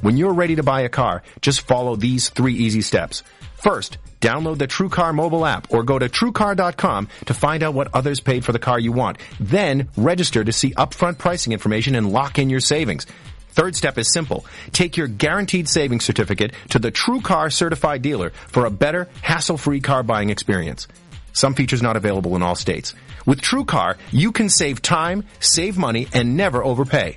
When you're ready to buy a car, just follow these three easy steps. First, download the TrueCar mobile app or go to TrueCar.com to find out what others paid for the car you want. Then, register to see upfront pricing information and lock in your savings. Third step is simple. Take your guaranteed savings certificate to the TrueCar certified dealer for a better, hassle-free car buying experience. Some features not available in all states. With TrueCar, you can save time, save money, and never overpay.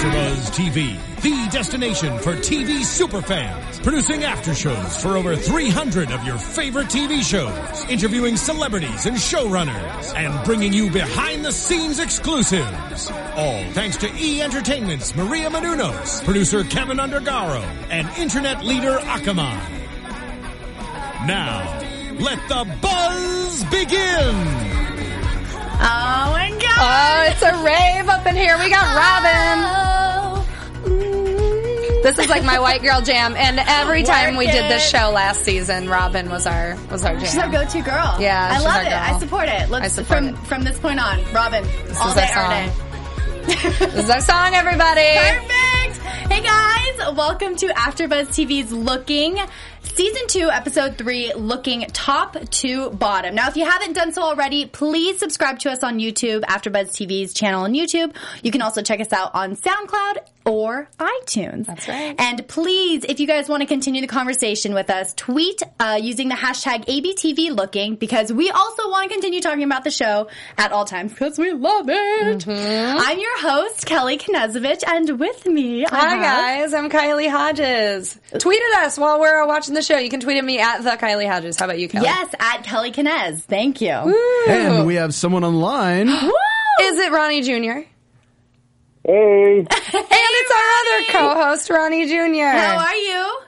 AfterBuzz TV, the destination for TV superfans, producing after shows for over 300 of your favorite TV shows, interviewing celebrities and showrunners, and bringing you behind-the-scenes exclusives. All thanks to E Entertainment's Maria Menounos, producer Kevin Undergaro, and internet leader Akamai. Now, let the buzz begin. Oh my god! Oh, it's a rave up in here. We got Robin. Oh. This is like my white girl jam, and every time we did this show last season, Robin was our was our jam. She's our go-to girl. Yeah, I love it. girl. I support it. Let's I support from it. from this point on, Robin, all is day, our day. This is our song, everybody. Perfect. Hey guys, welcome to AfterBuzz TV's Looking. Season 2, Episode 3, Looking Top to Bottom. Now, if you haven't done so already, please subscribe to us on YouTube, AfterBuzz TV's channel on YouTube. You can also check us out on SoundCloud or iTunes. That's right. And please, if you guys want to continue the conversation with us, tweet uh, using the hashtag ABTVLooking because we also want to continue talking about the show at all times because we love it. I'm your host, Kellie Knezovich, and with me, I Hi have- guys, I'm Kylie Hodges. Tweet at us while we're uh, watching the show. You can tweet at me at the Kylie Hodges. How about you, Kellie? Yes, at Kelly Kinez. Thank you. And we have someone online. Is it Ronnie Jr.? Hey, And it's our other co-host, Ronnie Jr. How are you?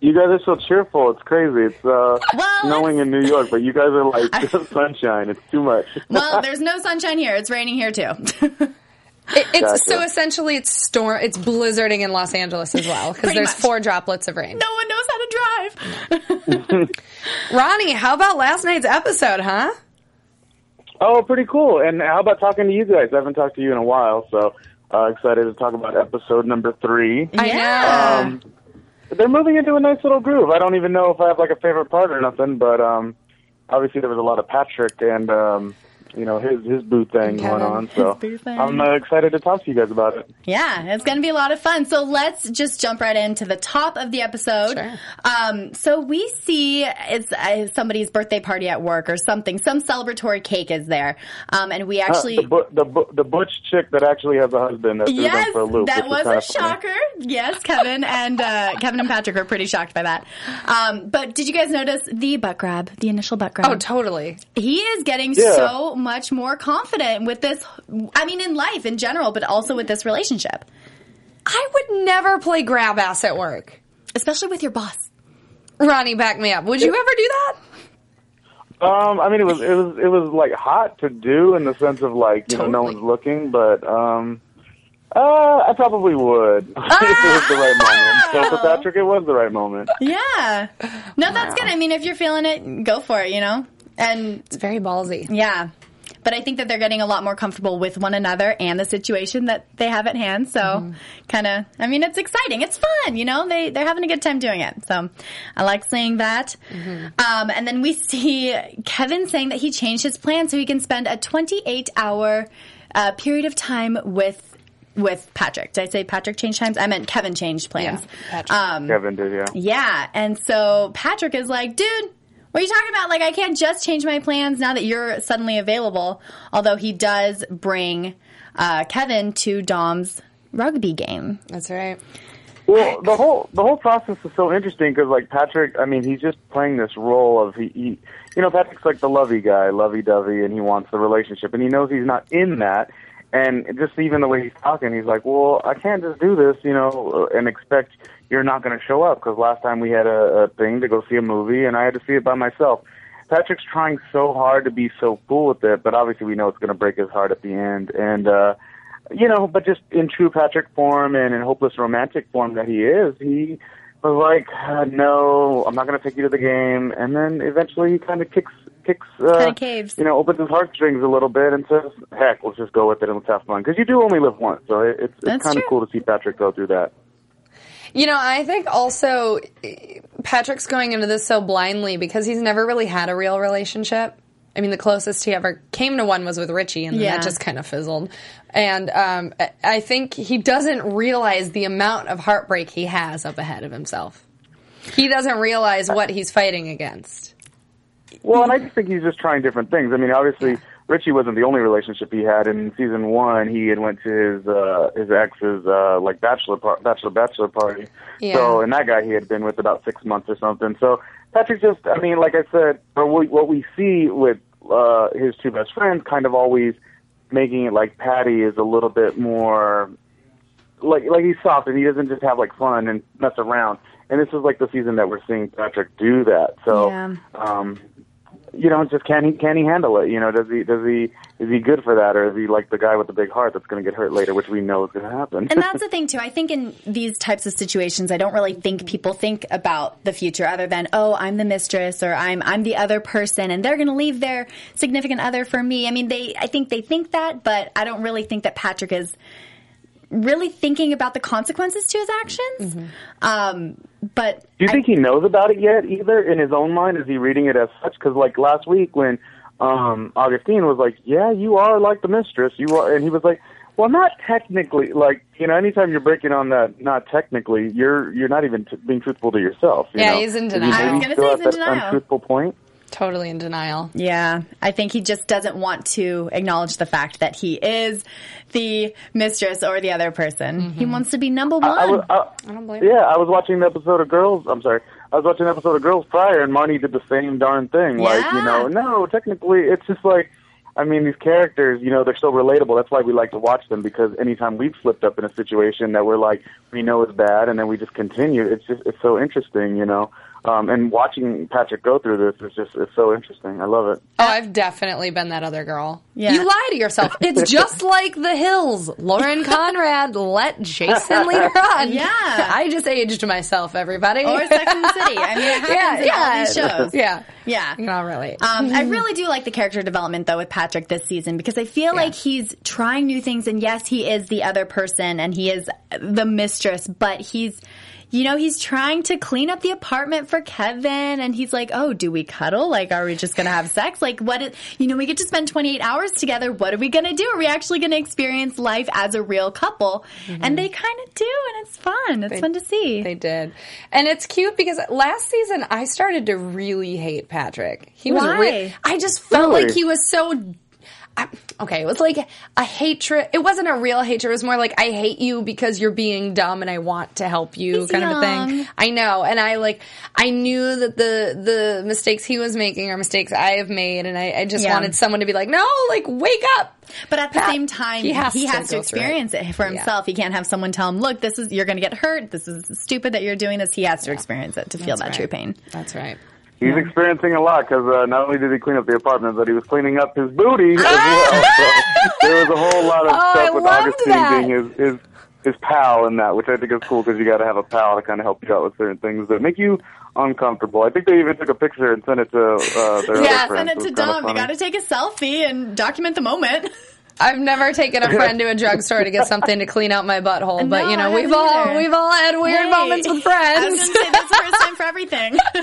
you guys are so cheerful. It's crazy. It's uh, Well, snowing in New York, but you guys are like sunshine. It's too much. Well, there's no sunshine here. It's raining here too. It, it's Gotcha. so essentially it's storm. It's blizzarding in Los Angeles as well because there's much. four droplets of rain. no one knows how to drive. Ronnie, how about last night's episode, huh? Oh, pretty cool. And how about talking to you guys? I haven't talked to you in a while, so uh, excited to talk about episode number three. I Yeah. know. Um, they're moving into a nice little groove. I don't even know if I have like a favorite part or nothing, but um, obviously there was a lot of Patrick and um, you know his his boo thing going on. So. I'm uh, excited to talk to you guys about it. Yeah, it's going to be a lot of fun. So let's just jump right into the top of the episode. Sure. Um, so we see it's uh, somebody's birthday party at work or something. Some celebratory cake is there, um, and we Uh, actually. the, bu- the bu- the butch chick that actually has a husband that Yes, for a loop. that which was is kinda a funny. shocker. Yes, Kevin and uh, Kevin and Patrick were pretty shocked by that. Um, but did you guys notice the butt grab, the initial butt grab? Oh, totally. he is getting Yeah. so much more confident with this. I mean, in life in general, but also with this relationship, I would never play grab ass at work. especially with your boss. Ronnie, back me up. Would you ever do that? Um, I mean, it was it was it was like hot to do in the sense of like you know no one's looking, but um, uh, I probably would if it was the right moment. So for Patrick, it was the right moment. Yeah. No, that's good. I mean, if you're feeling it, go for it, you know? And It's very ballsy. yeah. But I think that they're getting a lot more comfortable with one another and the situation that they have at hand. So kind of, I mean, it's exciting. It's fun, you know? They, they're having a good time doing it. So I like seeing that. Um, and then we see Kevin saying that he changed his plan so he can spend a 28 hour uh, period of time with with Patrick. Did I say Patrick changed times? I meant Kevin changed plans. Yeah, Patrick. Um, Kevin did, yeah. yeah, and so Patrick is like, dude, what are you talking about? Like, I can't just change my plans now that you're suddenly available. Although he does bring uh, Kevin to Dom's rugby game. That's right. Well, the whole the whole process is so interesting because like Patrick, I mean, he's just playing this role of he, he you know, Patrick's like the lovey guy, lovey dovey, and he wants the relationship, and he knows he's not in that. And just even the way he's talking, he's like, "Well, I can't just do this, you know, and expect you're not going to show up because last time we had a, a thing to go see a movie, and I had to see it by myself." Patrick's trying so hard to be so cool with it, but obviously we know it's going to break his heart at the end, and. uh you know, but just in true Patrick form and in hopeless romantic form that he is, he was like, uh, "No, I'm not going to take you to the game." And then eventually, he kind of kicks, kicks, uh, caves. you know, opens his heartstrings a little bit and says, "Heck, let's just go with it and let's have fun." Because you do only live once, so it, it's it's kind of cool to see Patrick go through that. You know, I think also eh, Patrick's going into this so blindly because he's never really had a real relationship. I mean, the closest he ever came to one was with Richie, and then Yeah. that just kind of fizzled. And um, I- I think he doesn't realize the amount of heartbreak he has up ahead of himself. He doesn't realize what he's fighting against. Well, and I just think he's just trying different things. I mean, obviously, Richie wasn't the only relationship he had. In season one, he had went to his uh, his ex's uh, like bachelor par- bachelor bachelor party. Yeah. So, and that guy he had been with about six months or something. So Patrick just, I mean, like I said, or what what we see with uh, his two best friends, kind of always making it like Patty is a little bit more like like he's soft and he doesn't just have like fun and mess around. And this is like the season that we're seeing Patrick do that. So, Yeah. um, you know, it's just can he can he handle it? You know, does he does he is he good for that, or is he like the guy with the big heart that's going to get hurt later, which we know is going to happen? And that's the thing too. I think in these types of situations, I don't really think people think about the future other than, oh, I'm the mistress or I'm I'm the other person, and they're going to leave their significant other for me. I mean, they I think they think that, but I don't really think that Patrick is really thinking about the consequences to his actions. Um, but Do you I- think he knows about it yet, either in his own mind? Is he reading it as such? Because like last week when um Augustine was like, "Yeah, you are like the mistress," you are, and he was like. Well, not technically. Like you know, anytime you're breaking on that, not technically, you're you're not even t- being truthful to yourself. You Yeah, know? he's in Is he denial. I was gonna say at he's in denial. untruthful point. Totally in denial. Yeah, I think he just doesn't want to acknowledge the fact that he is the mistress or the other person. He mm-hmm. wants to be number one. I, was, I, I don't blame him. Yeah, I was watching the episode of Girls. I'm sorry, I was watching the episode of Girls prior, and Marnie did the same darn thing. Like, you know, no, technically, it's just like, I mean, these characters, you know, they're so relatable. That's why we like to watch them because anytime we've slipped up in a situation that we're like, we know is bad, and then we just continue. It's just, it's so interesting, you know. Um, and watching Patrick go through this is just, it's so interesting. I love it. Oh, I've definitely been that other girl. Yeah. You lie to yourself. It's just like The Hills. Lauren Conrad let Jason lead her on. Yeah. I just aged myself, everybody. or Sex and the City. I mean, it happens yeah, in yeah. all these shows. Yeah. Yeah. Not really. Um, I really do like the character development though with Patrick this season because I feel like he's trying new things and yes, he is the other person and he is the mistress, but he's you know, he's trying to clean up the apartment for Kevin and he's like, "Oh, do we cuddle? Like are we just going to have sex? Like what is, you know, we get to spend 28 hours together. What are we going to do? Are we actually going to experience life as a real couple?" Mm-hmm. And they kind of do and it's fun. It's fun to see. They did. And it's cute because last season I started to really hate Patrick. He was Why? re- I just felt Really? like he was so I, okay, it was like a hatred. It wasn't a real hatred. It was more like I hate you because you're being dumb and I want to help you, He's kind of a thing. I know, and I like I knew that the the mistakes he was making are mistakes I have made, and I, I just Yeah. wanted someone to be like, no, like wake up. But at the same time, he he has has, to to, go through it. experience it, for Yeah. himself. He can't have someone tell him, "Look, this is you're going to get hurt. This is stupid that you're doing this." He has to experience it to feel that right. true pain. That's right. He's experiencing a lot because uh, not only did he clean up the apartment, but he was cleaning up his booty as well. So there was a whole lot of Oh, stuff I with Augustine that. being his, his his pal in that, which I think is cool because you got to have a pal to kind of help you out with certain things that make you uncomfortable. I think they even took a picture and sent it to uh, their Yeah, send it to Dom. You got to take a selfie and document the moment. I've never taken a friend to a drugstore to get something to clean out my butthole, but No, you know we've haven't all we've all had weird Hey. moments with I was friends. going say that's the first time for everything.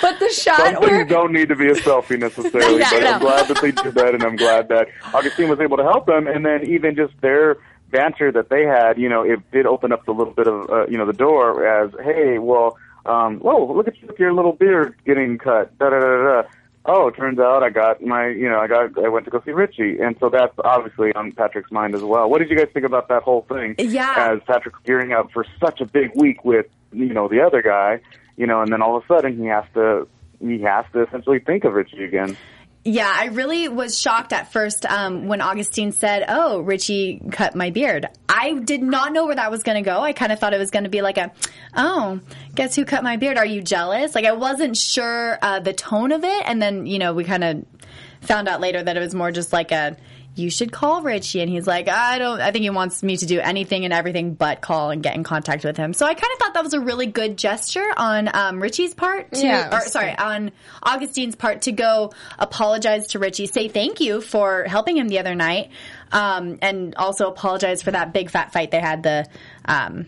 but the Some shot where things don't need to be a selfie necessarily, Yeah, I but I'm glad that they did that, and I'm glad that Augustine was able to help them. And then even just their banter that they had, you know, it did open up a little bit of, uh, you know, the door as, hey, well, um, whoa, look at you with your little beard getting cut, da da da da. Oh, it turns out I got my, you know, I got, I went to go see Richie, and so that's obviously on Patrick's mind as well. What did you guys think about that whole thing? Yeah. As Patrick's gearing up for such a big week with, you know, the other guy, you know, and then all of a sudden he has to, he has to essentially think of Richie again. Yeah, I really was shocked at first um, when Augustine said, "Oh, Richie cut my beard." I did not know where that was going to go. I kind of thought it was going to be like a, "Oh, guess who cut my beard? Are you jealous?" Like I wasn't sure uh, the tone of it, and then you know we kind of found out later that it was more just like a, "You should call Richie," and he's like, "I don't. I think he wants me to do anything and everything but call and get in contact with him." So I kind of thought that was a really good gesture on um, Richie's part. To, Yeah, or sorry, on Augustine's part to go apologize to Richie, say thank you for helping him the other night, um, and also apologize for that big fat fight they had the um,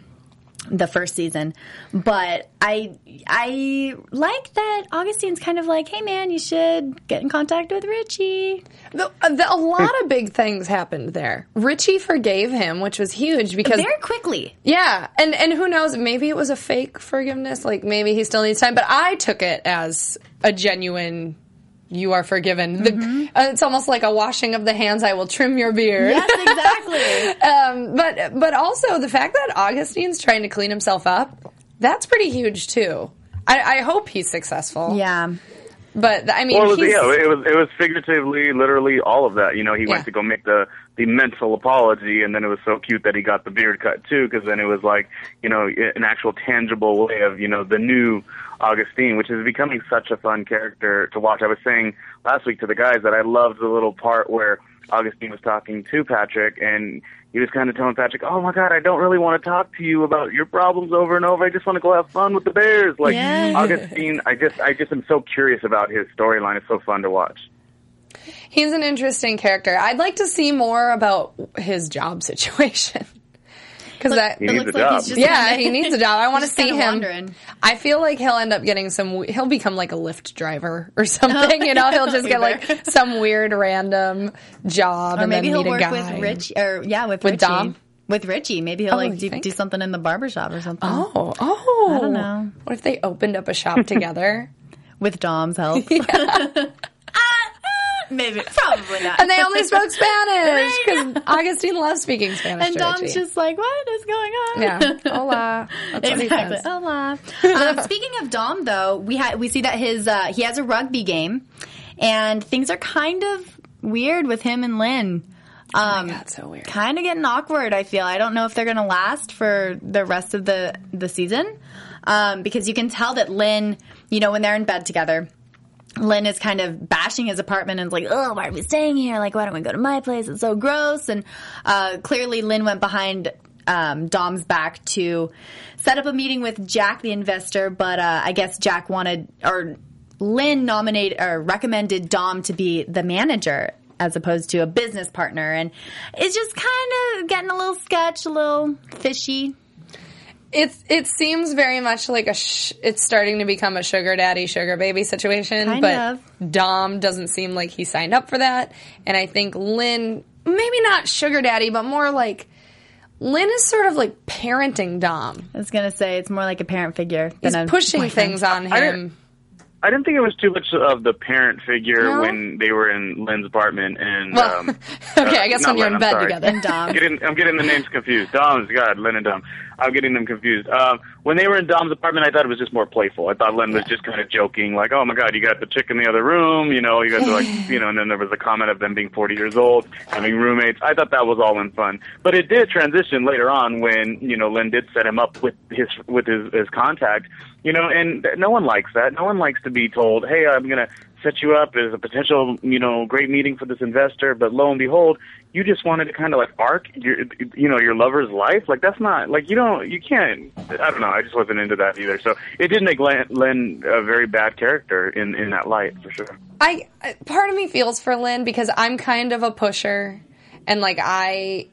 the first season. But I I like that Augustine's kind of like, hey man, you should get in contact with Richie. The, uh, the, a lot of big things happened there. Richie forgave him, which was huge because Very quickly. Yeah, and and who knows? Maybe it was a fake forgiveness. Like maybe he still needs time. But I took it as a genuine. You are forgiven. The, uh, it's almost like a washing of the hands. I will trim your beard. Yes, exactly. um, but but also the fact that Augustine's trying to clean himself up. That's pretty huge too. I, I hope he's successful. yeah. But I mean, Well, it was, yeah, it was it was figuratively, literally all of that. You know, he Yeah. went to go make the the mental apology, and then it was so cute that he got the beard cut too, because then it was like you know an actual tangible way of you know the new Augustine, which is becoming such a fun character to watch. I was saying last week to the guys that I loved the little part where Augustine was talking to Patrick, and he was kind of telling Patrick, "Oh my God, I don't really want to talk to you about your problems over and over. I just want to go have fun with the Bears." Like Yeah. Augustine, I just I just am so curious about his storyline. It's so fun to watch. he's an interesting character. I'd like to see more about his job situation because that He needs looks a like job. he's just yeah, kinda- he needs a job. I want to see him. wandering. I feel like he'll end up getting some. He'll become like a Lyft driver or something. You know, he'll just get like some weird random job Or and maybe then he'll meet a work guy. with Rich, or yeah, with, With Richie. Dom? With Richie, maybe he'll Oh, like do, do something in the barbershop or something. Oh, oh! I don't know. What if they opened up a shop together? with Dom's help. Maybe, probably not. and they only spoke Spanish because Augustine loves speaking Spanish. And Dom's Richie. just like, what is going on? yeah, hola. That's exactly. Hola. um, speaking of Dom, though, we ha- we see that his uh, he has a rugby game, and things are kind of weird with him and Lynn. Um, God, so weird. Kind of getting awkward. I feel. I don't know if they're going to last for the rest of the the season, um, because you can tell that Lynn, you know, when they're in bed together. Lynn is kind of bashing his apartment and is like, oh, why are we staying here? Like, why don't we go to my place? It's so gross. And uh, clearly, Lynn went behind um, Dom's back to set up a meeting with Jack, the investor. But uh, I guess Jack wanted, or Lynn nominated or recommended Dom to be the manager as opposed to a business partner. And it's just kind of getting a little sketch, a little fishy. It's it seems very much like a sh- it's starting to become a sugar daddy sugar baby situation, Kind but of. Dom doesn't seem like he signed up for that, and I think Lynn maybe not sugar daddy, but more like Lynn is sort of like parenting Dom. I was going to say it's more like a parent figure He's a pushing boyfriend. things on I him. I didn't think it was too much of the parent figure No? when they were in Lynn's apartment and. Well, um, okay, uh, I guess not when you're Lynn, in I'm bed sorry. together. And Dom. I'm getting, I'm getting the names confused. Dom's God, Lynn and Dom. I'm getting them confused. Um, when they were in Dom's apartment, I thought it was just more playful. I thought Lynn was just kind of joking, like, "Oh my God, you got the chick in the other room," you know. You guys are like, you know. And then there was a comment of them being 40 years old, having roommates. I thought that was all in fun, but it did transition later on when you know Lynn did set him up with his with his, his contact, you know. And no one likes that. No one likes to be told, "Hey, I'm gonna." Set you up as a potential, you know, great meeting for this investor, but lo and behold, you just wanted to kind of like arc your, you know, your lover's life. Like that's not like you don't, you can't. I don't know. I just wasn't into that either. So it did make Len, Len a very bad character in in that light for sure. I part of me feels for Lynn because I'm kind of a pusher, and like I.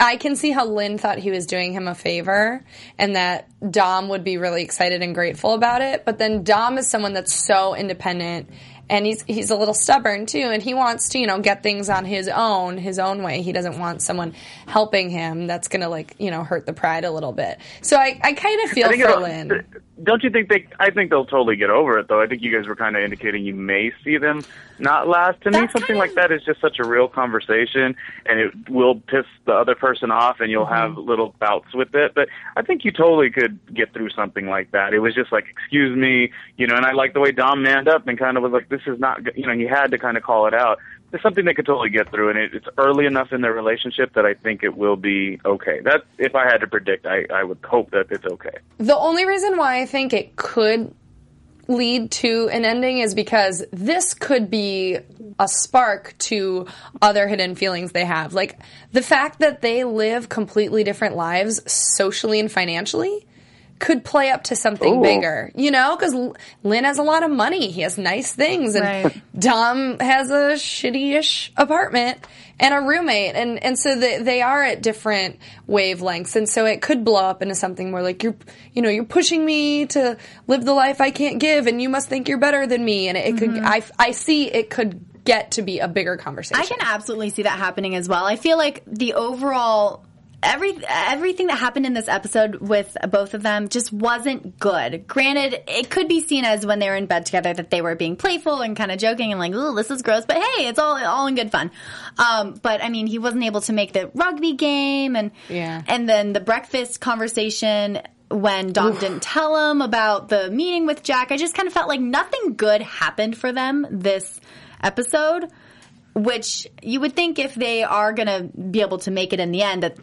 I can see how Lynn thought he was doing him a favor and that Dom would be really excited and grateful about it. But then Dom is someone that's so independent and he's he's a little stubborn too, and he wants to you know get things on his own, his own way. He doesn't want someone helping him that's gonna like you know hurt the pride a little bit. So I, I kind of feel for Lynn. Don't you think they? I think they'll totally get over it, though. I think you guys were kind of indicating you may see them not last. To me, something like that is just such a real conversation, and it will piss the other person off, and you'll have mm-hmm. little bouts with it. But I think you totally could get through something like that. It was just like, excuse me, you know. And I like the way Dom manned up and kind of was like, this is not, you know. He had to kind of call it out. It's something they could totally get through, and it, it's early enough in their relationship that I think it will be okay. That if I had to predict, I, I would hope that it's okay. The only reason why I think it could lead to an ending is because this could be a spark to other hidden feelings they have. Like the fact that they live completely different lives socially and financially could play up to something Ooh. bigger, you know? Because Lynn has a lot of money, he has nice things, and Right. Dom has a shitty-ish apartment and a roommate, and and so they they are at different wavelengths, and so it could blow up into something more like you're you know you're pushing me to live the life I can't give, and you must think you're better than me, and it, could mm-hmm. I I see it could get to be a bigger conversation. I can absolutely see that happening as well. I feel like the overall every everything that happened in this episode with both of them just wasn't good. Granted, it could be seen as when they were in bed together that they were being playful and kind of joking and like, "Ooh, this is gross," but hey, it's all all in good fun. Um, but I mean, he wasn't able to make the rugby game and Yeah. and then the breakfast conversation when Dom didn't tell him about the meeting with Jack. I just kind of felt like nothing good happened for them this episode which you would think if they are going to be able to make it in the end that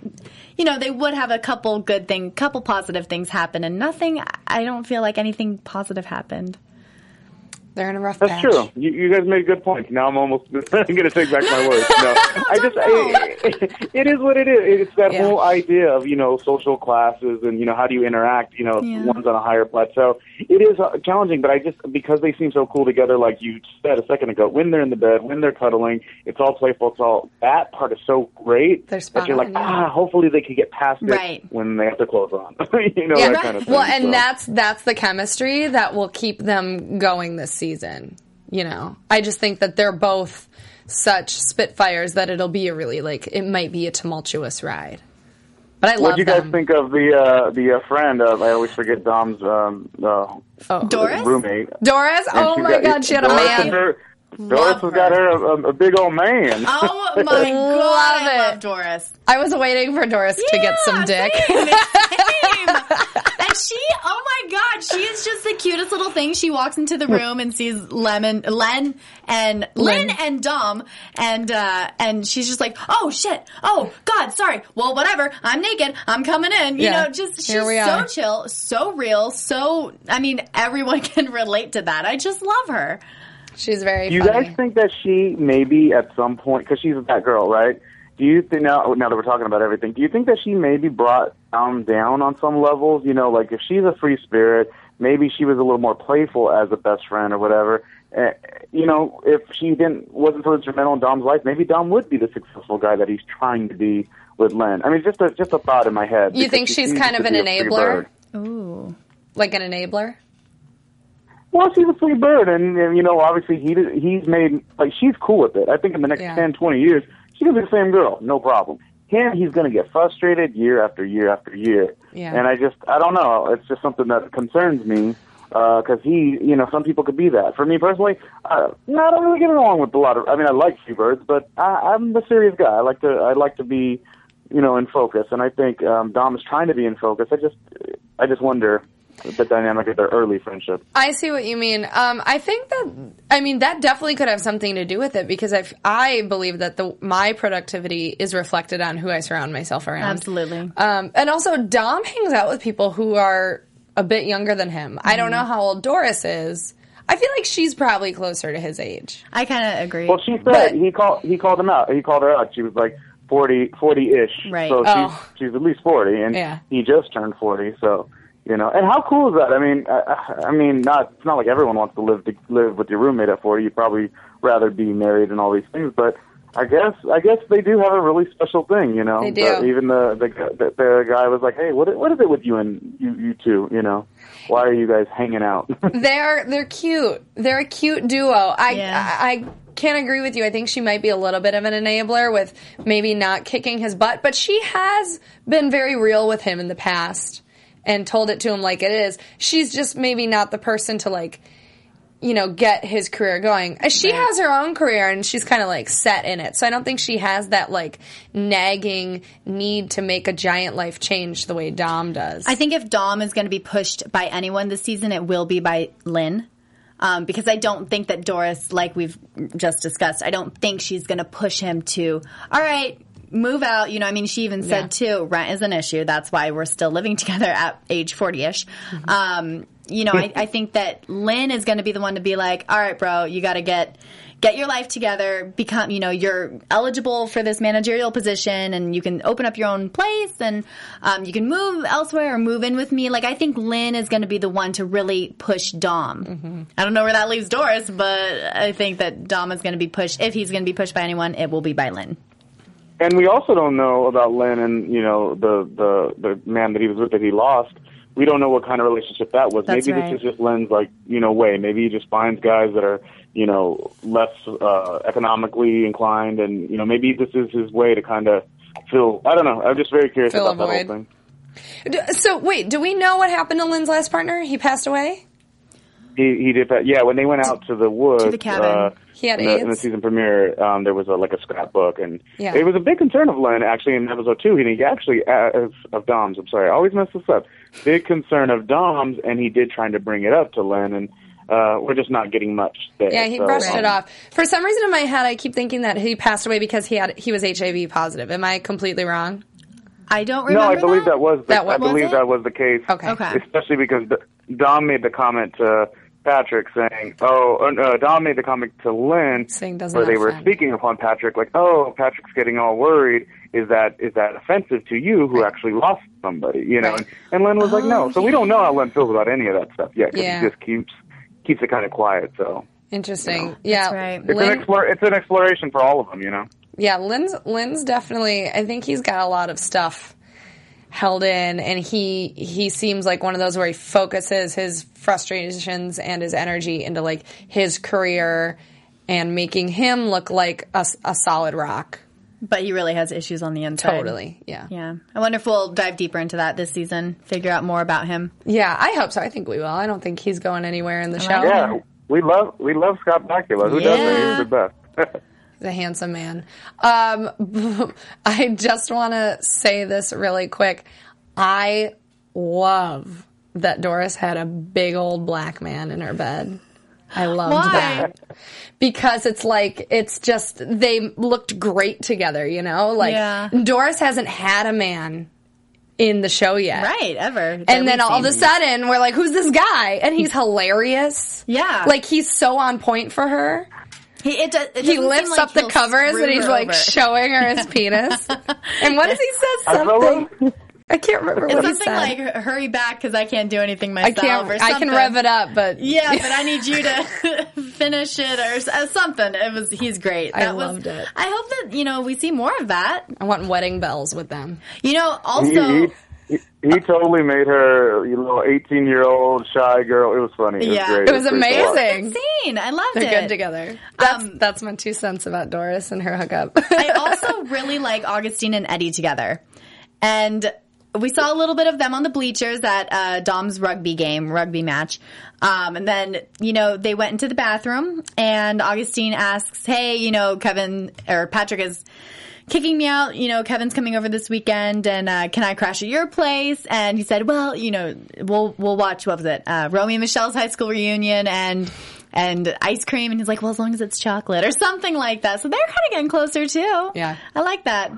you know they would have a couple good thing couple positive things happen and nothing i don't feel like anything positive happened They're in a rough That's patch. true. You, you guys made good points. Now I'm almost going to take back my words. No, I just I, it is what it is. It's that Yeah. whole idea of you know social classes and you know how do you interact. You know, Yeah. one's on a higher plateau. It is uh, challenging, but I just because they seem so cool together, like you said a second ago, when they're in the bed, when they're cuddling, it's all playful. It's all that part is so great They're that you're like yeah. ah, hopefully they can get past it Right. when they have their clothes on. you know Yeah. that kind of thing. well, and so. that's that's the chemistry that will keep them going this season. You know, I just think that they're both such spitfires that it'll be a really like it might be a tumultuous ride. But I love. What do you guys think of the uh, the uh, friend? Of, I always forget Dom's um, uh, Doris? roommate. Doris, And oh my got- God, she had a Doris man. and her- Love Doris has got her a, a, a big old man. oh my god Love i it. love doris I was waiting for Doris to get some dick. same, same. and she oh my god she is just the cutest little thing she walks into the room and sees lemon len and lynn, Lynn. and dom and uh and she's just like oh shit oh god sorry well whatever i'm naked i'm coming in you Yeah. know just she's we so are. chill so real so i mean everyone can relate to that i just love her She's very you funny. guys think that she maybe at some point, because she's that girl, right? Do you think now? Now that we're talking about everything, do you think that she maybe brought Dom down on some levels? You know, like if she's a free spirit, maybe she was a little more playful as a best friend or whatever. Uh, you know, if she didn't wasn't so instrumental in Dom's life, maybe Dom would be the successful guy that he's trying to be with Len. I mean, just a just a thought in my head. You think she she's kind of an be a free enabler? ooh like an enabler? Well, she's a free bird, and, and you know, obviously he he's made like she's cool with it. I think in the next Yeah. ten, twenty years, she's gonna be the same girl, no problem. Him, he's gonna get frustrated year after year after year, Yeah. and I just I don't know. It's just something that concerns me because he, you know, some people could be that. For me personally, uh, no, I don't really get along with a lot of. I mean, I like free birds, but I, I'm a serious guy. I like to I like to be, you know, in focus, and I think um, Dom is trying to be in focus. I just I just wonder the dynamic of their early friendship. I see what you mean. Um, I think that I mean that definitely could have something to do with it because I I believe that the my productivity is reflected on who I surround myself around. Absolutely. Um, and also Dom hangs out with people who are a bit younger than him. I don't know how old Doris is. I feel like she's probably closer to his age. i kind of agree Well, she said But- he called he called him out. He called her out. She was like 40 ish. Right. So Oh. she's she's at least forty, and Yeah. he just turned forty. So you know, and how cool is that? I mean, I, I mean, not it's not like everyone wants to live to live with your roommate at forty. You'd probably rather be married and all these things, but I guess I guess they do have a really special thing, you know. They do. The- even the the, gu- the the guy was like, "Hey, what what is it with you and you you two? You know, why are you guys hanging out?" They're they're cute. They're a cute duo. I, Yeah. I I can't agree with you. I think she might be a little bit of an enabler with maybe not kicking his butt, but she has been very real with him in the past and told it to him like it is. She's just maybe not the person to like you know get his career going. Uh, She has her own career and she's kind of like set in it. So I don't think she has that like nagging need to make a giant life change the way Dom does. I think if Dom is going to be pushed by anyone this season, it will be by Lynn. Um, because I don't think that Doris, like we've just discussed, I don't think she's going to push him to, all right, move out. You know, I mean, she even said too, rent is an issue. That's why we're still living together at age 40 ish. Um, you know, I, I think that Lynn is going to be the one to be like, all right, bro, you got to get, get your life together, become, you know, you're eligible for this managerial position and you can open up your own place and um, you can move elsewhere or move in with me. Like, I think Lynn is going to be the one to really push Dom. I don't know where that leaves Doris, but I think that Dom is going to be pushed. If he's going to be pushed by anyone, it will be by Lynn. And we also don't know about Lynn and you know the the the man that he was with that he lost. We don't know what kind of relationship that was. That's Maybe right. this is just Lynn's like you know way. Maybe he just finds guys that are you know less uh, economically inclined, and you know maybe this is his way to kind of fill. I don't know. I'm just very curious Fill about that whole thing. So wait, do we know what happened to Lynn's last partner? He passed away. He he did that. Yeah, when they went out to the woods, To the cabin. Uh, He had in, the, in the season premiere, um, there was a, like a scrapbook, and Yeah. it was a big concern of Lynn actually in episode two. And he actually uh, of, of Dom's. I'm sorry, I always mess this up. Big concern of Dom's, and he did trying to bring it up to Lynn, and uh, we're just not getting much there. Yeah, he So, brushed um, it off. For some reason in my head, I keep thinking that he passed away because he had he was HIV positive. Am I completely wrong? I don't remember. No. I believe that, was the, That was- I believe was it? that was the case. Okay. Okay. Especially because D- Dom made the comment to Patrick saying, "Oh, uh, no, Dom made the comment to Lynn Saying doesn't where they were offend. speaking upon Patrick, like, oh, Patrick's getting all worried. Is that is that offensive to you, who actually lost somebody? You know?" Right. And, and Lynn was like, "No." So we don't know how Lynn feels about any of that stuff yet because Yeah. he just keeps keeps it kind of quiet. So Interesting. Yeah, right. it's an explore it's an exploration for all of them, you know. yeah, Lynn's Lynn's definitely. I think he's got a lot of stuff held in, and he he seems like one of those where he focuses his frustrations and his energy into like his career and making him look like a, a solid rock. But he really has issues on the inside. Totally. Yeah. Yeah. I wonder if we'll dive deeper into that this season, figure out more about him. Yeah, I hope so. I think we will. I don't think he's going anywhere in the show. like Yeah, we love we love Scott Bakula. Who doesn't? He's the best. A handsome man. Um, I just want to say this really quick. I love that Doris had a big old black man in her bed. I loved Why? that because it's like it's just they looked great together, you know. Like Yeah. Doris hasn't had a man in the show yet, Right, ever. that And then all of a sudden, we're like, "Who's this guy?" And he's hilarious. Yeah. like he's so on point for her he, it does, it he lifts like up the covers and he's like over. showing her his penis. and what does he say? Something. I can't remember It's what he said. something like hurry back because I can't do anything myself. I myself. can't. Or I can rev it up, but Yeah, but I need you to finish it or uh, something. It was he's great. I That was, loved it. I hope that you know we see more of that. I want wedding bells with them. You know, he, also he, he, he totally made her, you know, 18 year old shy girl. It was funny. It was Yeah. great. It was pretty cool. amazing. scene. I loved They're it. good together. That's Um, that's my two cents about Doris and her hookup. I also really like Augustine and Eddie together. And we saw a little bit of them on the bleachers at uh, Dom's rugby game, rugby match. Um, and then, you know, they went into the bathroom and Augustine asks, Hey, you know, Kevin or Patrick is kicking me out. You know, Kevin's coming over this weekend and uh, can I crash at your place? And he said, Well, you know, we'll we'll watch what was it? Uh, Romy and Michele's high school reunion and and ice cream and he's like, Well, as long as it's chocolate or something like that. So they're kind of getting closer too. Yeah. I like that.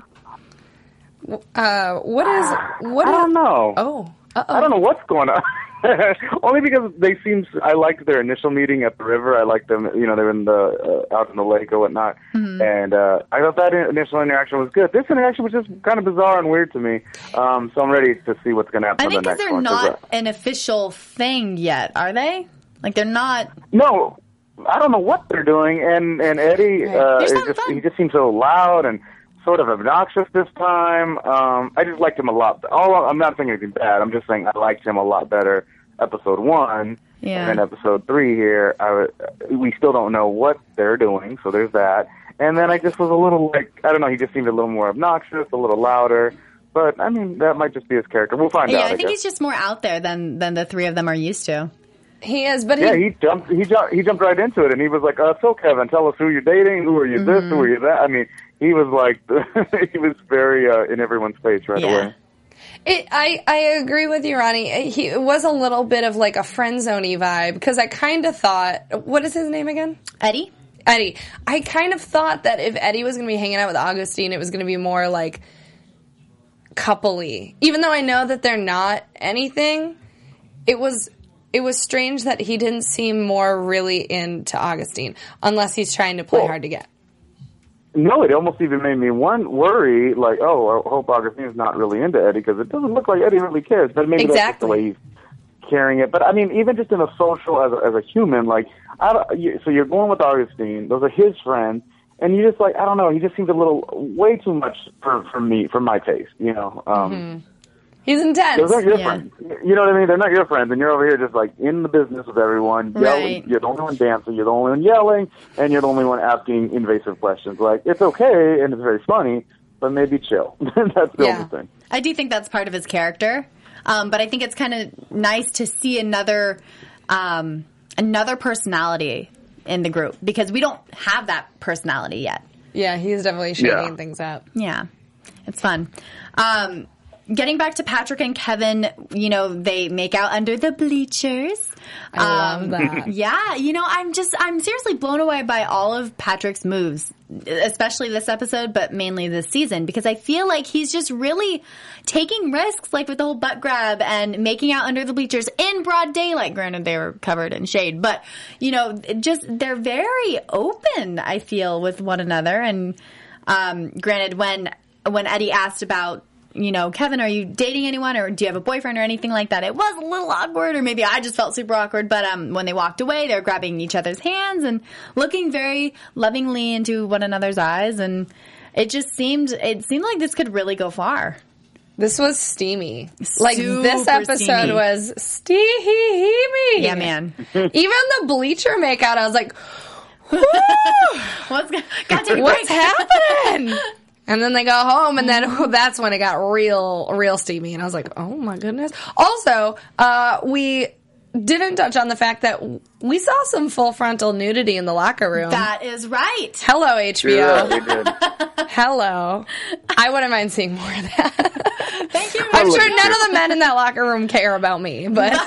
uh, what is what? I is- don't know. Oh, uh I don't know what's going on. Only because they seem. I liked their initial meeting at the river. I liked them. You know, they were in the uh, out in the lake or whatnot, Mm-hmm. and uh, I thought that initial interaction was good. This interaction was just kind of bizarre and weird to me. Um, so I'm ready to see what's going to happen I think the next they're one. not uh, an official thing yet, are they? Like they're not. No, I don't know what they're doing, and and Eddie uh, just he just seems so loud and sort of obnoxious this time. Um, I just liked him a lot. All I'm not saying anything bad. I'm just saying I liked him a lot better episode one. Yeah. And then episode three here, I we still don't know what they're doing, so there's that. And then I just was a little like I don't know. He just seemed a little more obnoxious, a little louder. But I mean, that might just be his character. We'll find Yeah, out. Yeah, I think guess. he's just more out there than than the three of them are used to. He is, but he, Yeah, he jumped. He jumped. He jumped right into it, and he was like, uh, "So, Kevin, tell us who you're dating. Who are you? This? Who are you that?" I mean, he was like, he was very uh, in everyone's face right Yeah. away. It, I I agree with you, Ronnie. He it was a little bit of like a friend zoney vibe because I kind of thought, what is his name again? Eddie? Eddie. I kind of thought that if Eddie was going to be hanging out with Augustine, it was going to be more like coupley. Even though I know that they're not anything, it was it was strange that he didn't seem more really into Augustine, unless he's trying to play Well, hard to get. No, it almost even made me one worry, like, "Oh, I hope Augustine's not really into Eddie because it doesn't look like Eddie really cares." But maybe that's just the way he's carrying it. But I mean, even just in a social as a, as a human, like, I don't, you, so you're going with Augustine; those are his friends. And you just like I don't know. He just seems a little way too much for for me for my taste. You know, um, He's intense. Those aren't your Yeah. friends. You know what I mean? They're not your friends, and you're over here just like in the business with everyone, yelling. Right. You're the only one dancing. You're the only one yelling, and you're the only one asking invasive questions. Like it's okay and it's very funny, but maybe chill. That's the Yeah. only thing. I do think that's part of his character, um, but I think it's kind of nice to see another um, another personality in the group because we don't have that personality yet. yeah, he's definitely shaking Yeah. things up. Yeah, it's fun. Um, getting back to Patrick and Kevin, you know, they make out under the bleachers. I love Um, that. Yeah, you know, I'm just, I'm seriously blown away by all of Patrick's moves, especially this episode, but mainly this season, because I feel like he's just really taking risks, like with the whole butt grab and making out under the bleachers in broad daylight. Granted, they were covered in shade, but, you know, just, they're very open, I feel, with one another. And, um, granted, when, when Eddie asked about, you know, Kevin, are you dating anyone or do you have a boyfriend or anything like that? It was a little awkward or maybe I just felt super awkward, but um when they walked away, they were grabbing each other's hands and looking very lovingly into one another's eyes and it just seemed it seemed like this could really go far. This was steamy. Like this episode steamy. was steamy. Yeah, man. Even the bleacher makeout, I was like, What's got to take a what's happening? And then they go home, and then that's when it got real, real steamy. And I was like, oh my goodness. Also, uh, we didn't touch on the fact that we saw some full frontal nudity in the locker room. That is right. Hello, Yeah, HBO. they did. Hello. I wouldn't mind seeing more of that. Thank you. I'm sure none of the men in that locker room care about me, but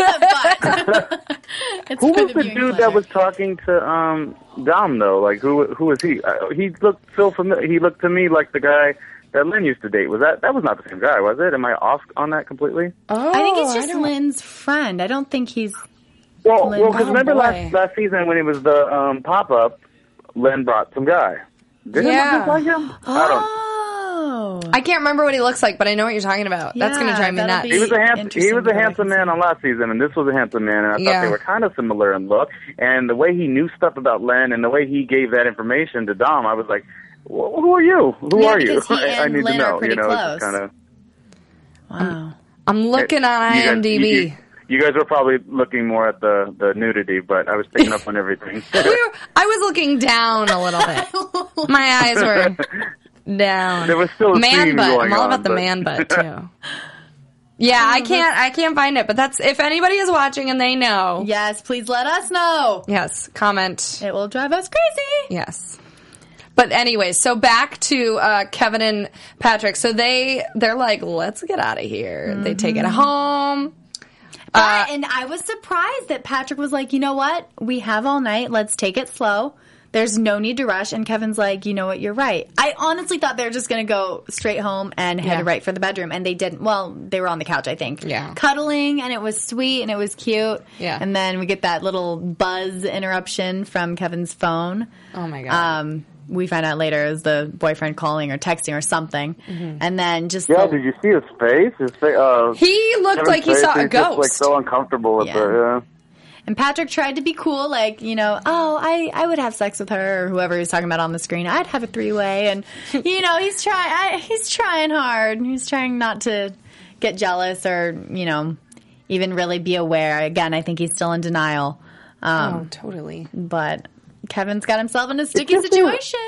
but it's Who was the dude pleasure. that was talking to um Dom though? Like who who was he? Uh, he looked so familiar. He looked to me like the guy that Lynn used to date. Was that that was not the same guy, was it? Am I off on that completely? oh, I think it's just don't- Lynn's friend. I don't think he's Well, Lynn. well, because Oh, remember boy. last last season when it was the um, pop up, Lynn brought some guy. Did Yeah. it look like him? I don't. Oh. I can't remember what he looks like, but I know what you're talking about. That's going to drive me that'll nuts. be- He was a handsome. He Interesting was a go handsome man on last season, and this was a handsome man. And I Yeah. thought they were kind of similar in look. And the way he knew stuff about Len, and the way he gave that information to Dom, I was like, "Wh- "Who are you? Who Yeah, are you? because he I, I and need Lynn to are know." pretty you know, close. kind of. wow. I'm looking on You guys, IMDb. you, you- you guys were probably looking more at the the nudity, but I was picking up on everything. We were- I was looking down a little bit. My eyes were down. There was still a man scene butt. going I'm all on, about the but- man butt too. Yeah, I can't. I can't find it. But that's if anybody is watching and they know. Yes, please let us know. Yes, comment. It will drive us crazy. Yes. But anyways, so back to uh, Kevin and Patrick. So they they're like, let's get out of here. They take Mm-hmm. it home. But, and I was surprised that Patrick was like, you know what? We have all night. Let's take it slow. There's no need to rush. And Kevin's like, you know what? You're right. I honestly thought they were just going to go straight home and head Yeah. right for the bedroom. And they didn't. Well, they were on the couch, I think. Yeah. Cuddling, and it was sweet and it was cute. Yeah. And then we get that little buzz interruption from Kevin's phone. Oh my god. Um, we find out later it was the boyfriend calling or texting or something. Mm-hmm. And then just yeah, the- did you see his face? His face. Uh, he looked Kevin's like he face, saw a he's just, like so uncomfortable with Yeah. the. And Patrick tried to be cool, like, you know, oh, I, I would have sex with her or whoever he's talking about on the screen. I'd have a three way. And, you know, he's trying, he's trying hard. He's trying not to get jealous or, you know, even really be aware. Again, I think he's still in denial. Um, oh, totally. But Kevin's got himself in a sticky just seems- situation.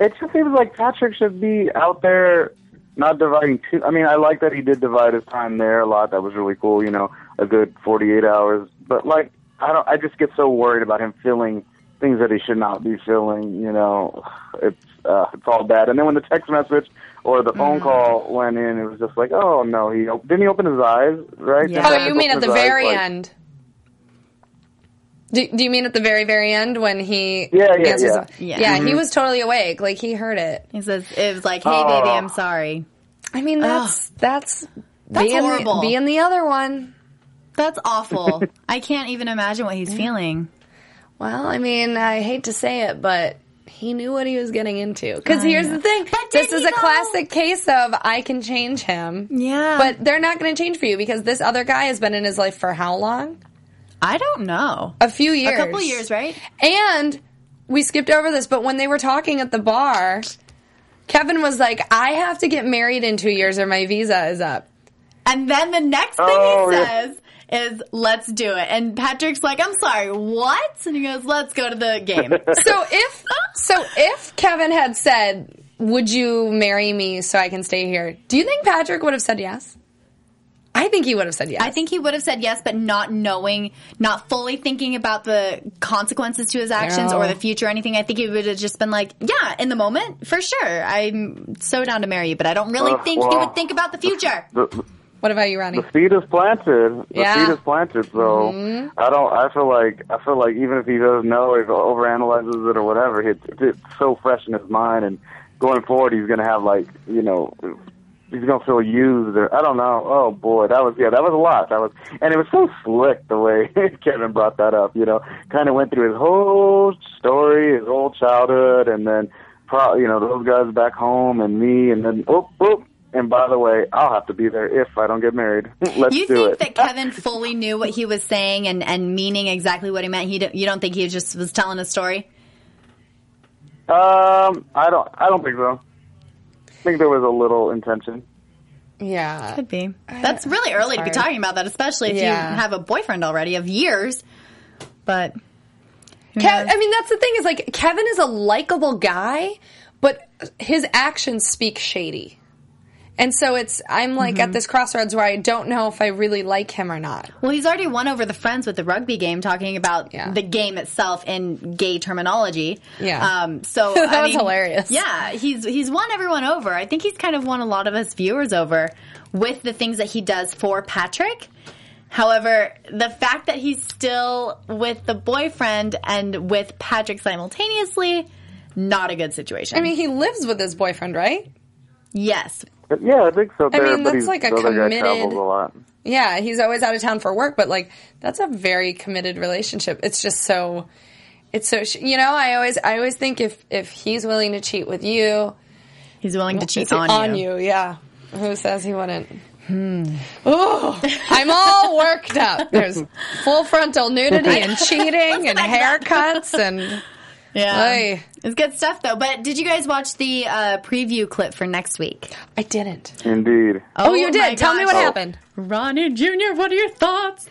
It just seems like Patrick should be out there, not dividing too. I mean, I like that he did divide his time there a lot. That was really cool. You know, a good forty-eight hours. But like, I don't. I just get so worried about him feeling things that he should not be feeling. You know, it's uh, it's all bad. And then when the text message or the phone call went in, it was just like, oh no, he op- didn't he open his eyes, right? Yeah. Oh, you mean at the his eyes, very like- end? Do, do you mean at the very, very end when he Yeah, yeah, answers yeah. Yeah. yeah, Mm-hmm. he was totally awake. Like he heard it. He says, it was like, hey, Oh. baby, I'm sorry. I mean, that's that's That's being horrible. The, being the other one. That's awful. I can't even imagine what he's feeling. Well, I mean, I hate to say it, but he knew what he was getting into. Because here's the thing: But this is a though? classic case of I can change him. Yeah. but they're not going to change for you because this other guy has been in his life for how long? I don't know. A few years. A couple years, right? And we skipped over this, but when they were talking at the bar, Kevin was like, I have to get married in two years or my visa is up. And then the next thing Oh, he yeah. says is, let's do it. And Patrick's like, I'm sorry, what? And he goes, let's go to the game. So if so if Kevin had said, Would you marry me so I can stay here? Do you think Patrick would have said yes? I think he would have said yes. I think he would have said yes, but not knowing, not fully thinking about the consequences to his actions No. or the future or anything. I think he would have just been like, yeah, in the moment, for sure. I'm so down to marry you, but I don't really Uh, think he well, would think about the future. The, the, What about you, Ronnie? the seed is planted. The Yeah. Mm-hmm. seed is planted. So I don't. I feel like I feel like even if he doesn't know, if he overanalyzes it or whatever, it's, it's so fresh in his mind, and going forward, he's gonna have like you know. He's gonna feel used, or I don't know. Oh boy, that was yeah, that was a lot. That was, and it was so slick the way Kevin brought that up. You know, kind of went through his whole story, his whole childhood, and then, pro, you know, those guys back home, and me, and then oh, oh, and by the way, I'll have to be there if I don't get married. Let's You do it. You think that Kevin fully knew what he was saying and, and meaning exactly what he meant? He don't, you don't think he just was telling a story? Um, I don't. I don't think so. I think there was a little intention. yeah. Could be. That's really early to be talking about that, especially if Yeah. you have a boyfriend already of years. But Kev- I mean, that's the thing is like Kevin is a likable guy, but his actions speak shady. And so it's I'm like Mm-hmm. at this crossroads where I don't know if I really like him or not. Well, he's already won over the friends with the rugby game, talking about Yeah. the game itself in gay terminology. Yeah. Um, so That I was mean, hilarious. Yeah, he's he's won everyone over. I think he's kind of won a lot of us viewers over with the things that he does for Patrick. However, the fact that he's still with the boyfriend and with Patrick simultaneously, not a good situation. I mean, he lives with his boyfriend, right? yes, But yeah, I think so. There, mean, but that's like a the other guy committed- travels a lot. Yeah, he's always out of town for work, but like that's a very committed relationship. It's just so it's so you know, I always I always think if if he's willing to cheat with you, he's willing to cheat Is he on, you. yeah. Who says he wouldn't? Oh, I'm all worked up. There's full frontal nudity and cheating and haircuts and Yeah, Ay. it's good stuff though. But did you guys watch the uh, preview clip for next week? I didn't. Indeed. Oh, you did. Tell me gosh. what happened. Ronnie Jr., what are your thoughts?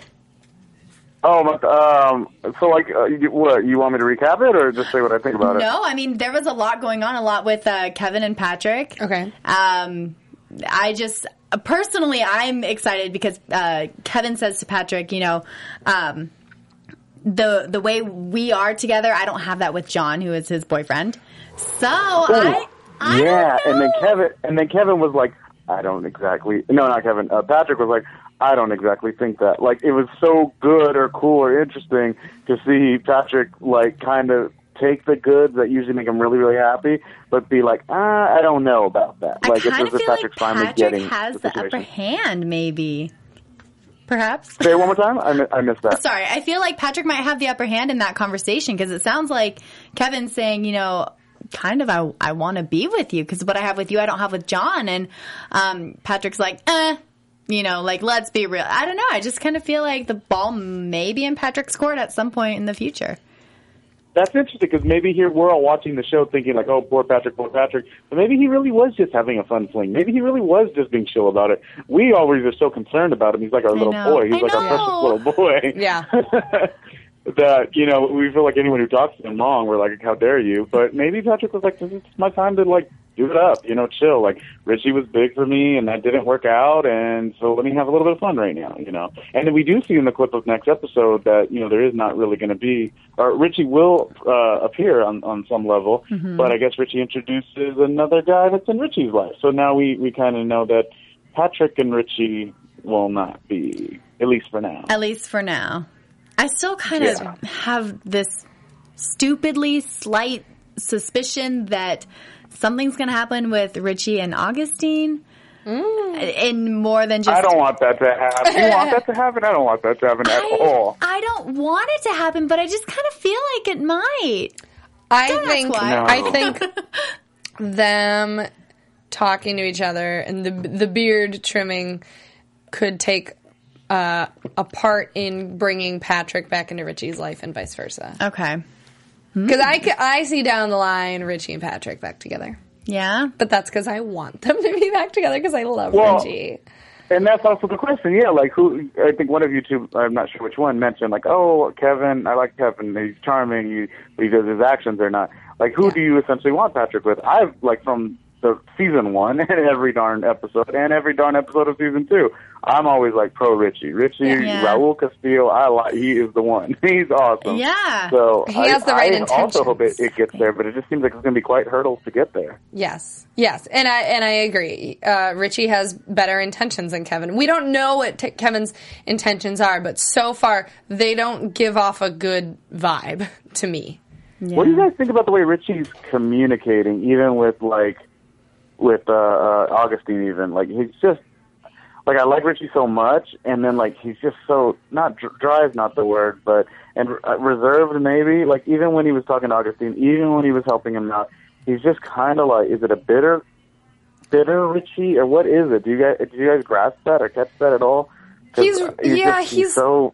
Oh, but, um, so like, uh, you, what you want me to recap it or just say what I think about it? No, I mean there was a lot going on, a lot with uh, Kevin and Patrick. Okay. Um, I just personally, I'm excited because uh, Kevin says to Patrick, you know, um, the the way we are together, I don't have that with John, who is his boyfriend. So I, I yeah, and then. Kevin, and then Kevin was like, I don't exactly. No, not Kevin. Uh, Patrick was like, I don't exactly think that. Like, it was so good or cool or interesting to see Patrick like kind of take the goods that usually make him really really happy, but be like, ah, I don't know about that. I like, kind it's of as if like Patrick getting has the the upper hand, maybe. Perhaps. Say it one more time. I, mi- I missed that. Sorry, I feel like Patrick might have the upper hand in that conversation because it sounds like Kevin's saying, you know, kind of, I, I want to be with you because what I have with you, I don't have with John. And um, Patrick's like, eh, You know, like let's be real. I don't know. I just kind of feel like the ball may be in Patrick's court at some point in the future. That's interesting because maybe here we're all watching the show thinking like, oh, poor Patrick, poor Patrick. But maybe he really was just having a fun fling. Maybe he really was just being chill about it. We always are so concerned about him. He's like our little know. boy. He's I like our know. precious little boy. Yeah. that you know we feel like anyone who talks to him wrong, we're like, how dare you? But maybe Patrick was like, this is my time to like do it up, you know, chill. Like Richie was big for me, and that didn't work out, and so let me have a little bit of fun right now, you know. And then we do see in the clip of next episode that you know there is not really going to be, or Richie will uh, appear on on some level, but I guess Richie introduces another guy that's in Richie's life. So now we we kind of know that Patrick and Richie will not be, at least for now. At least for now. I still kind of Yeah. have this stupidly slight suspicion that something's going to happen with Richie and Augustine. In more than just I don't want that to happen. You want that to happen? I don't want that to happen at I, all. I don't want it to happen, but I just kind of feel like it might. I Don't ask think why. No. I think them talking to each other and the the beard trimming could take uh, a part in bringing Patrick back into Richie's life and vice versa. Okay. Hmm. Because I, I see down the line Richie and Patrick back together. Yeah. But that's because I want them to be back together because I love Well, Richie. And that's also the question, yeah. Like who? I think one of you two, I'm not sure which one, mentioned like, oh, Kevin. I like Kevin. He's charming. He, he does his actions or not. Like, who do you essentially want Patrick with? I've like from the season one and every darn episode and every darn episode of season two. I'm always like pro Richie. Richie, Yeah. Raul Castillo. I like. He is the one. He's awesome. Yeah. So He I, has the right I also hope it, it gets there, but it just seems like it's going to be quite hurdles to get there. Yes, yes, and I and I agree. Uh, Richie has better intentions than Kevin. We don't know what t- Kevin's intentions are, but so far they don't give off a good vibe to me. What do you guys think about the way Richie's communicating, even with like with uh, uh Augustine? Even like he's just like I like Richie so much, and then like he's just so not dr- dry is not the word, but and uh, reserved maybe. Like even when he was talking to Augustine, even when he was helping him out, he's just kind of like, is it a bitter, bitter Richie, or what is it? Do you guys do you guys grasp that or catch that at all? He's- uh, yeah, just- he's- so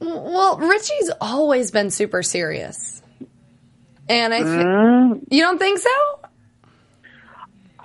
Well, Richie's always been super serious, and I thi- Mm, you don't think so?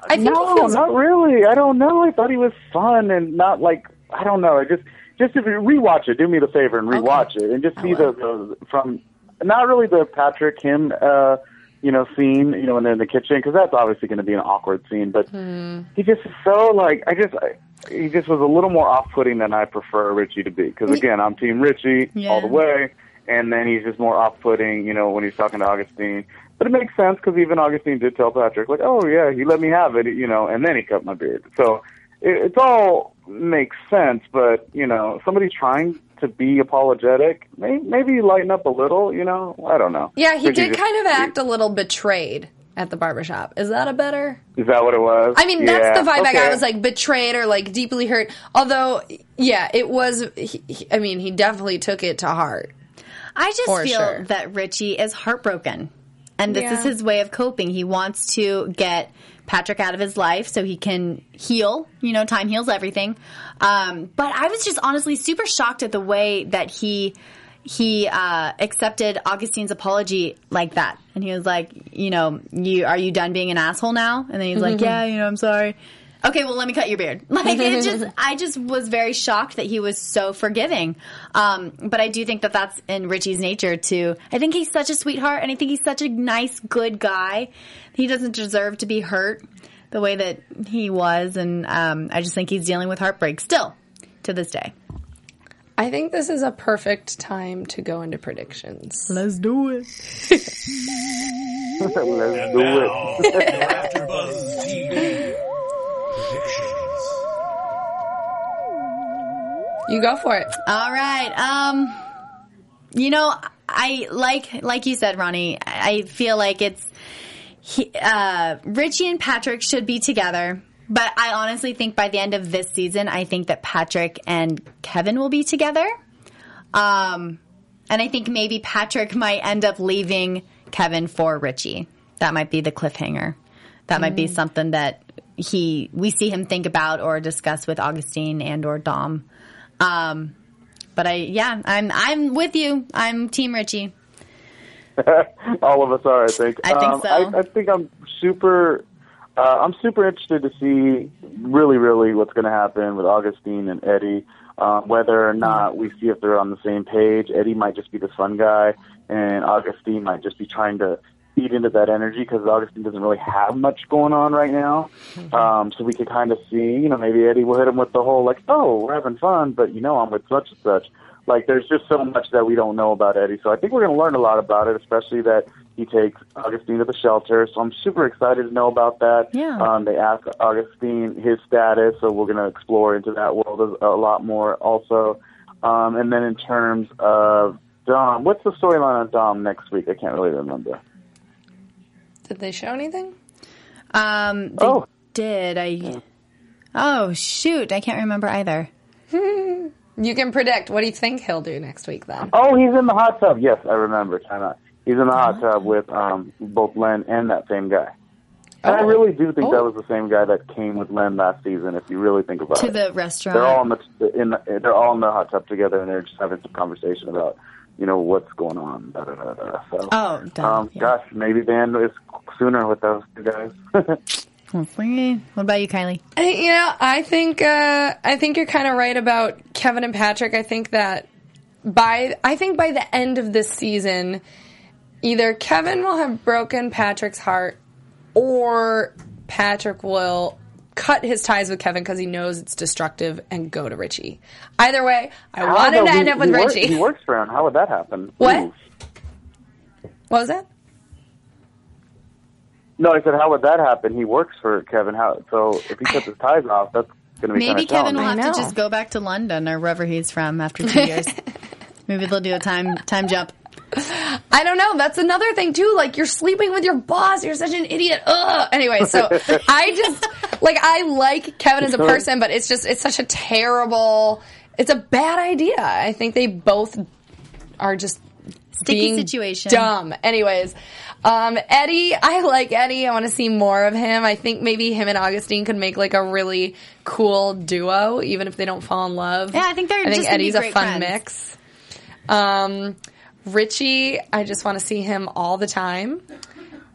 I think no, feels not really. I don't know. I thought he was fun and not like I don't know. I just just if you rewatch it, do me the favor and rewatch it and just see the, the from not really the Patrick him uh you know scene you know when they're in the kitchen because that's obviously going to be an awkward scene, but Hmm. he just is so like I just I, he just was a little more off-putting than I prefer Richie to be because again I'm Team Richie Yeah. all the way. And then he's just more off-putting, you know, when he's talking to Augustine. But it makes sense because even Augustine did tell Patrick, like, "Oh yeah, he let me have it," you know, and then he cut my beard. So it, it's all makes sense. But you know, somebody's trying to be apologetic. Maybe, maybe lighten up a little. You know, I don't know. Yeah, he did just- kind of act a little betrayed at the barbershop. Is that a better? Is that what it was? I mean, Yeah, that's the vibe I got. okay. Was like betrayed or like deeply hurt. Although, yeah, it was. He, he- I mean, he definitely took it to heart. I just feel sure. that Richie is heartbroken. And this Yeah. is his way of coping. He wants to get Patrick out of his life so he can heal. You know, time heals everything. Um, but I was just honestly super shocked at the way that he he uh, accepted Augustine's apology like that. And he was like, you know, you are you done being an asshole now? And then he's like, yeah, you know, I'm sorry. Okay, well, let me cut your beard. Like it just, I just was very shocked that he was so forgiving. Um, but I do think that that's in Richie's nature too. I think he's such a sweetheart, and I think he's such a nice, good guy. He doesn't deserve to be hurt the way that he was, and um, I just think he's dealing with heartbreak still to this day. I think this is a perfect time to go into predictions. Let's do it. Let's do it. You go for it. All right. Um, you know, I like like you said, Ronnie. I feel like it's he, uh, Richie and Patrick should be together. But I honestly think by the end of this season, I think that Patrick and Kevin will be together. Um, and I think maybe Patrick might end up leaving Kevin for Richie. That might be the cliffhanger. That might be something that he we see him think about or discuss with Augustine and or Dom. Um, but I yeah, I'm I'm with you. I'm Team Richie. All of us are, I think. I think um, so. I, I think I'm super. Uh, I'm super interested to see really, really what's going to happen with Augustine and Eddie. Um, whether or not we see if they're on the same page. Eddie might just be the fun guy, and Augustine might just be trying to feed into that energy because Augustine doesn't really have much going on right now. Um, so we could kind of see, you know, maybe Eddie will hit him with the whole like, "Oh, we're having fun," but you know, I'm with such and such. Like, there's just so much that we don't know about Eddie. So I think we're going to learn a lot about it, especially that he takes Augustine to the shelter. So I'm super excited to know about that. Yeah. Um, they ask Augustine his status, so we're going to explore into that world a, a lot more also. Um, and then in terms of Dom, what's the storyline on Dom next week? I can't really remember. Did they show anything? Um, they Oh. did I? Oh shoot, I can't remember either. You can predict. What do you think he'll do next week then? Oh, he's in the hot tub. Yes, I remember. Time out. He's in the hot tub with um, both Lynn and that same guy. And I Oh. really do think that Oh. was the same guy that came with Lynn last season. If you really think about To it, to the restaurant. they're all in the in the, they're all in the hot tub together, and they're just having some conversation about you know what's going on. Da, da, da, da. So, Oh, done. um, Yeah. gosh, maybe the end is sooner with those two guys. Hopefully. What about you, Kylie? I- You know, I think uh, I think you're kind of right about Kevin and Patrick. I think that by I think by the end of this season, either Kevin will have broken Patrick's heart, or Patrick will cut his ties with Kevin because he knows it's destructive and go to Richie. Either way, I How want him though? to end up with he works- Richie. he works for him. How would that happen? What? Ooh. What was that? No, I said, how would that happen? He works for Kevin. How? So if he cuts his ties off, that's going to be Maybe kind of Kevin will have to just go back to London or wherever he's from after two years. Maybe they'll do a time time jump. I don't know. That's another thing too. Like you're sleeping with your boss. You're such an idiot. Ugh. Anyway, so I just like I like Kevin as a person, but it's just it's such a terrible. It's a bad idea. I think they both are just Sticky being situation. Dumb. Anyways, um, Eddie, I like Eddie. I want to see more of him. I think maybe him and Augustine could make like a really cool duo, even if they don't fall in love. Yeah, I think they're I think just gonna be Eddie's a fun friends. mix. Um, Richie, I just want to see him all the time,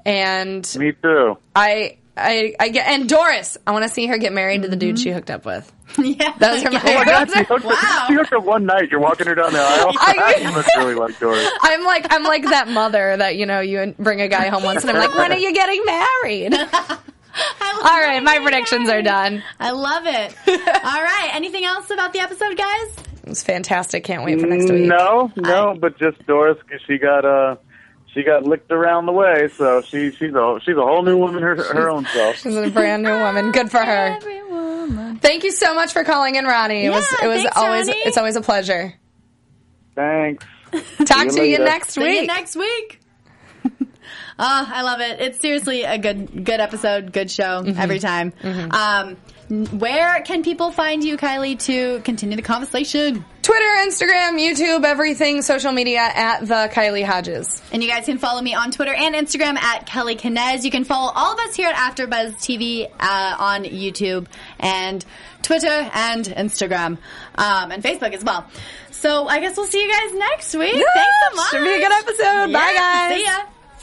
and Me too. I. I, I get and Doris. I want to see her get married to the dude Mm-hmm. she hooked up with. yeah. Those are my. Oh my God, she hooked, Wow. up, she hooked up one night. You're walking her down the aisle. I- you must really like Doris. I'm like I'm like that mother that you know you bring a guy home once and I'm like when are you getting married? All right, my predictions are done. I love it. All right. Anything else about the episode, guys? It was fantastic. Can't wait for next week. No, no, but just Doris because she got uh she got licked around the way, so she she's a she's a whole new woman her her own self. She's a brand new woman. Good for her. Thank you so much for calling in, Ronnie. It was it was thanks, always Ronnie. it's always a pleasure. Thanks. Talk you to you later. next See you week. next week. Oh, I love it. It's seriously a good good episode, good show Mm-hmm. every time. Um, n- where can people find you, Kylie, to continue the conversation? Twitter, Instagram, YouTube, everything, social media at the Kylie Hodges. And you guys can follow me on Twitter and Instagram at Kelly Kinez. You can follow all of us here at AfterBuzz TV uh, on YouTube and Twitter and Instagram um, and Facebook as well. So I guess we'll see you guys next week. Thanks so much. Should be a good episode. Bye, guys. See ya.